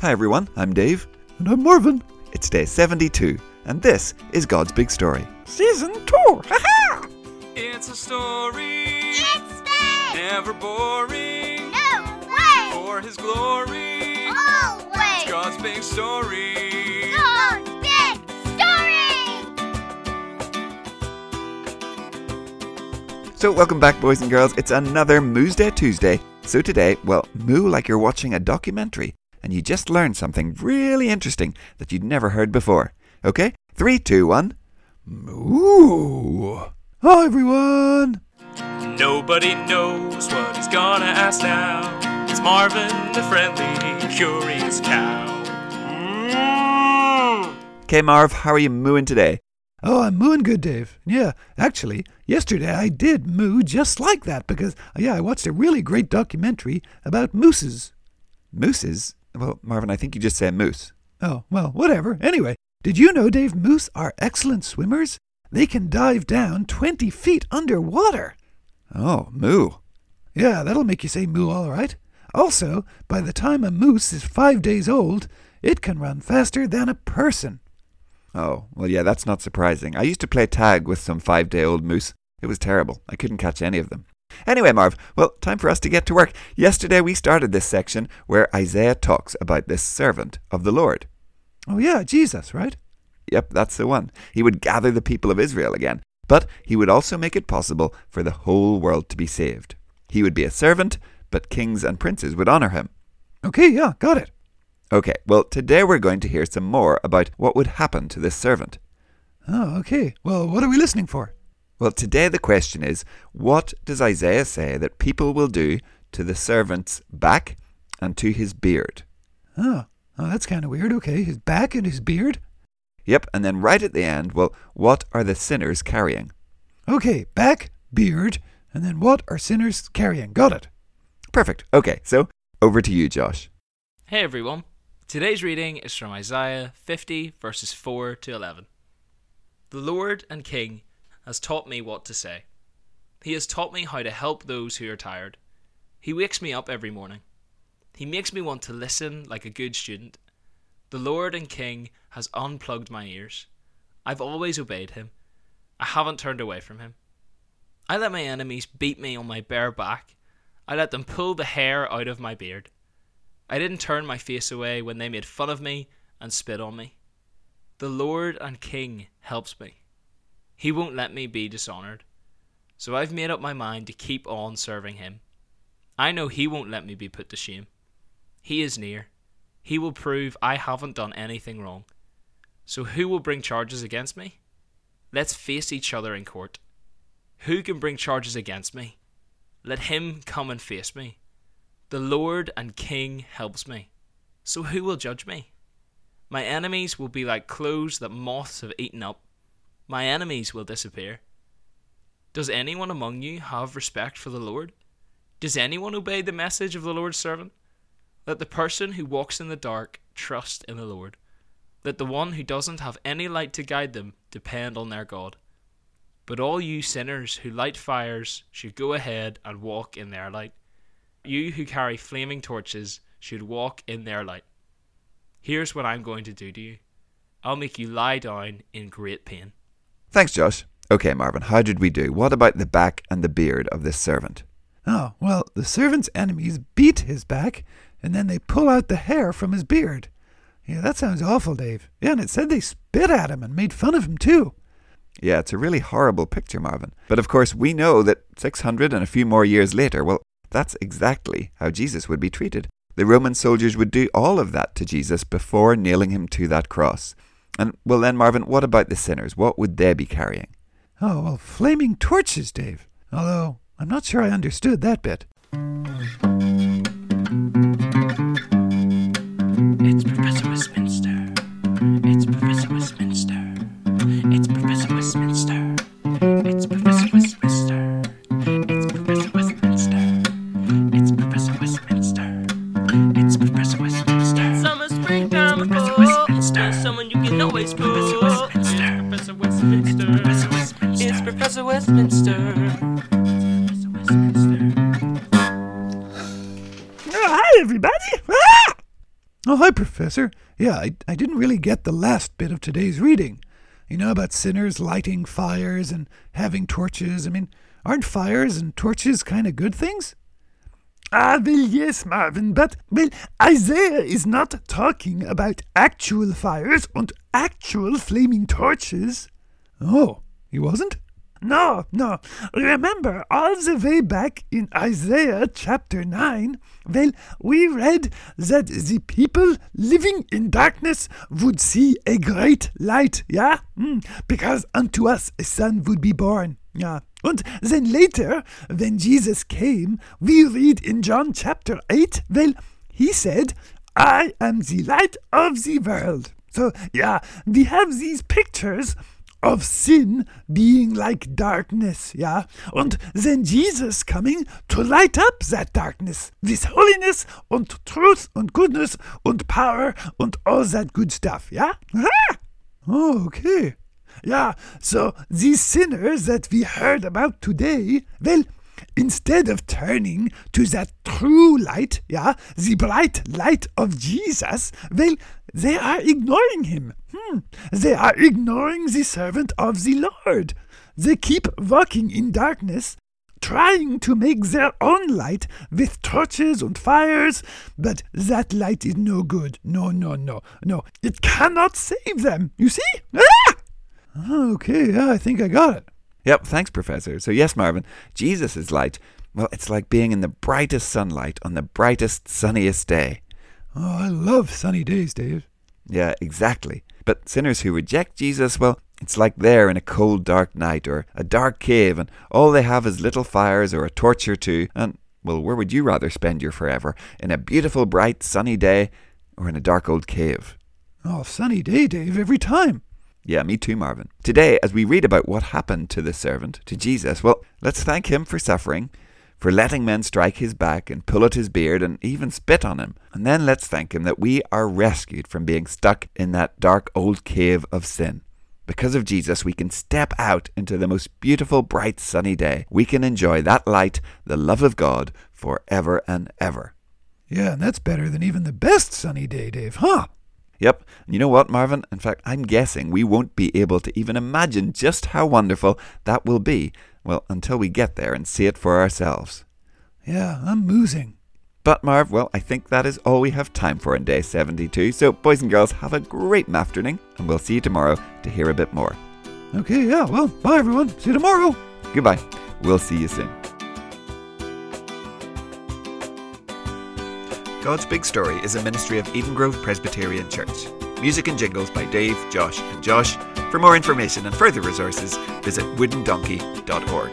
Hi everyone, I'm Dave. And I'm Marvin. It's day 72, and this is God's Big Story. Season 2! Ha It's a story, It's big! never boring. No way! For his glory, Always! God's big story. God's big story! So, welcome back, boys and girls. It's another Moo's Day Tuesday. So, today, well, moo like you're watching a documentary and you just learned something really interesting that you'd never heard before. Okay? Three, two, one. Moo! Hi everyone! Nobody knows what he's gonna ask now. It's Marvin, the friendly, curious cow. Mm. Okay, Marv, how are you mooing today? Oh, I'm mooing good, Dave. Yeah, actually, yesterday I did moo just like that because, yeah, I watched a really great documentary about mooses. Mooses? Well, Marvin, I think you just said moose. Oh, well, whatever. Anyway, did you know, Dave, moose are excellent swimmers? They can dive down 20 feet underwater. Oh, moo. Yeah, that'll make you say moo all right. Also, by the time a moose is five days old, it can run faster than a person. Oh, well, yeah, that's not surprising. I used to play tag with some five day old moose. It was terrible. I couldn't catch any of them. Anyway, Marv, well, time for us to get to work. Yesterday we started this section where Isaiah talks about this servant of the Lord. Oh, yeah, Jesus, right? Yep, that's the one. He would gather the people of Israel again, but he would also make it possible for the whole world to be saved. He would be a servant, but kings and princes would honor him. Okay, yeah, got it. Okay, well, today we're going to hear some more about what would happen to this servant. Oh, okay. Well, what are we listening for? Well, today the question is what does Isaiah say that people will do to the servant's back and to his beard? Oh, oh that's kind of weird. Okay, his back and his beard. Yep, and then right at the end, well, what are the sinners carrying? Okay, back, beard, and then what are sinners carrying? Got it. Perfect. Okay, so over to you, Josh. Hey everyone. Today's reading is from Isaiah 50, verses 4 to 11. The Lord and King has taught me what to say. He has taught me how to help those who are tired. He wakes me up every morning. He makes me want to listen like a good student. The Lord and King has unplugged my ears. I've always obeyed him. I haven't turned away from him. I let my enemies beat me on my bare back. I let them pull the hair out of my beard. I didn't turn my face away when they made fun of me and spit on me. The Lord and King helps me. He won't let me be dishonored. So I've made up my mind to keep on serving him. I know he won't let me be put to shame. He is near. He will prove I haven't done anything wrong. So who will bring charges against me? Let's face each other in court. Who can bring charges against me? Let him come and face me. The Lord and King helps me. So who will judge me? My enemies will be like clothes that moths have eaten up. My enemies will disappear. Does anyone among you have respect for the Lord? Does anyone obey the message of the Lord's servant? Let the person who walks in the dark trust in the Lord. Let the one who doesn't have any light to guide them depend on their God. But all you sinners who light fires should go ahead and walk in their light. You who carry flaming torches should walk in their light. Here's what I'm going to do to you I'll make you lie down in great pain. Thanks, Josh. Okay, Marvin, how did we do? What about the back and the beard of this servant? Oh, well, the servant's enemies beat his back, and then they pull out the hair from his beard. Yeah, that sounds awful, Dave. Yeah, and it said they spit at him and made fun of him, too. Yeah, it's a really horrible picture, Marvin. But of course, we know that 600 and a few more years later, well, that's exactly how Jesus would be treated. The Roman soldiers would do all of that to Jesus before nailing him to that cross. And, well, then, Marvin, what about the sinners? What would they be carrying? Oh, well, flaming torches, Dave. Although, I'm not sure I understood that bit. Oh, hi, Professor. Yeah, I, I didn't really get the last bit of today's reading. You know about sinners lighting fires and having torches. I mean, aren't fires and torches kind of good things? Ah, well, yes, Marvin, but, well, Isaiah is not talking about actual fires and actual flaming torches. Oh, he wasn't? No, no. Remember, all the way back in Isaiah chapter 9, well, we read that the people living in darkness would see a great light, yeah? Mm, because unto us a son would be born, yeah. And then later, when Jesus came, we read in John chapter 8, well, he said, I am the light of the world. So, yeah, we have these pictures of sin being like darkness, yeah? And then Jesus coming to light up that darkness with holiness and truth and goodness and power and all that good stuff, yeah? Ah! Oh, okay. Yeah, so these sinners that we heard about today, well, instead of turning to that true light, yeah, the bright light of Jesus, well, they are ignoring him. Hmm. They are ignoring the servant of the Lord. They keep walking in darkness, trying to make their own light with torches and fires, but that light is no good. No, no, no, no. It cannot save them. You see? Ah! Okay, yeah, I think I got it. Yep, thanks, Professor. So, yes, Marvin, Jesus' is light, well, it's like being in the brightest sunlight on the brightest, sunniest day. Oh, I love sunny days, Dave. Yeah, exactly. But sinners who reject Jesus, well, it's like they're in a cold, dark night or a dark cave, and all they have is little fires or a torch or two. And, well, where would you rather spend your forever? In a beautiful, bright, sunny day or in a dark old cave? Oh, sunny day, Dave, every time. Yeah, me too, Marvin. Today, as we read about what happened to the servant, to Jesus, well, let's thank him for suffering, for letting men strike his back and pull at his beard and even spit on him. And then let's thank him that we are rescued from being stuck in that dark old cave of sin. Because of Jesus, we can step out into the most beautiful, bright, sunny day. We can enjoy that light, the love of God, forever and ever. Yeah, and that's better than even the best sunny day, Dave, huh? Yep. And you know what, Marvin? In fact, I'm guessing we won't be able to even imagine just how wonderful that will be. Well, until we get there and see it for ourselves. Yeah, I'm oozing. But, Marv, well, I think that is all we have time for in day 72. So, boys and girls, have a great afternoon, and we'll see you tomorrow to hear a bit more. Okay, yeah, well, bye everyone. See you tomorrow. Goodbye. We'll see you soon. God's Big Story is a ministry of Eden Grove Presbyterian Church. Music and jingles by Dave, Josh, and Josh. For more information and further resources, visit woodendonkey.org.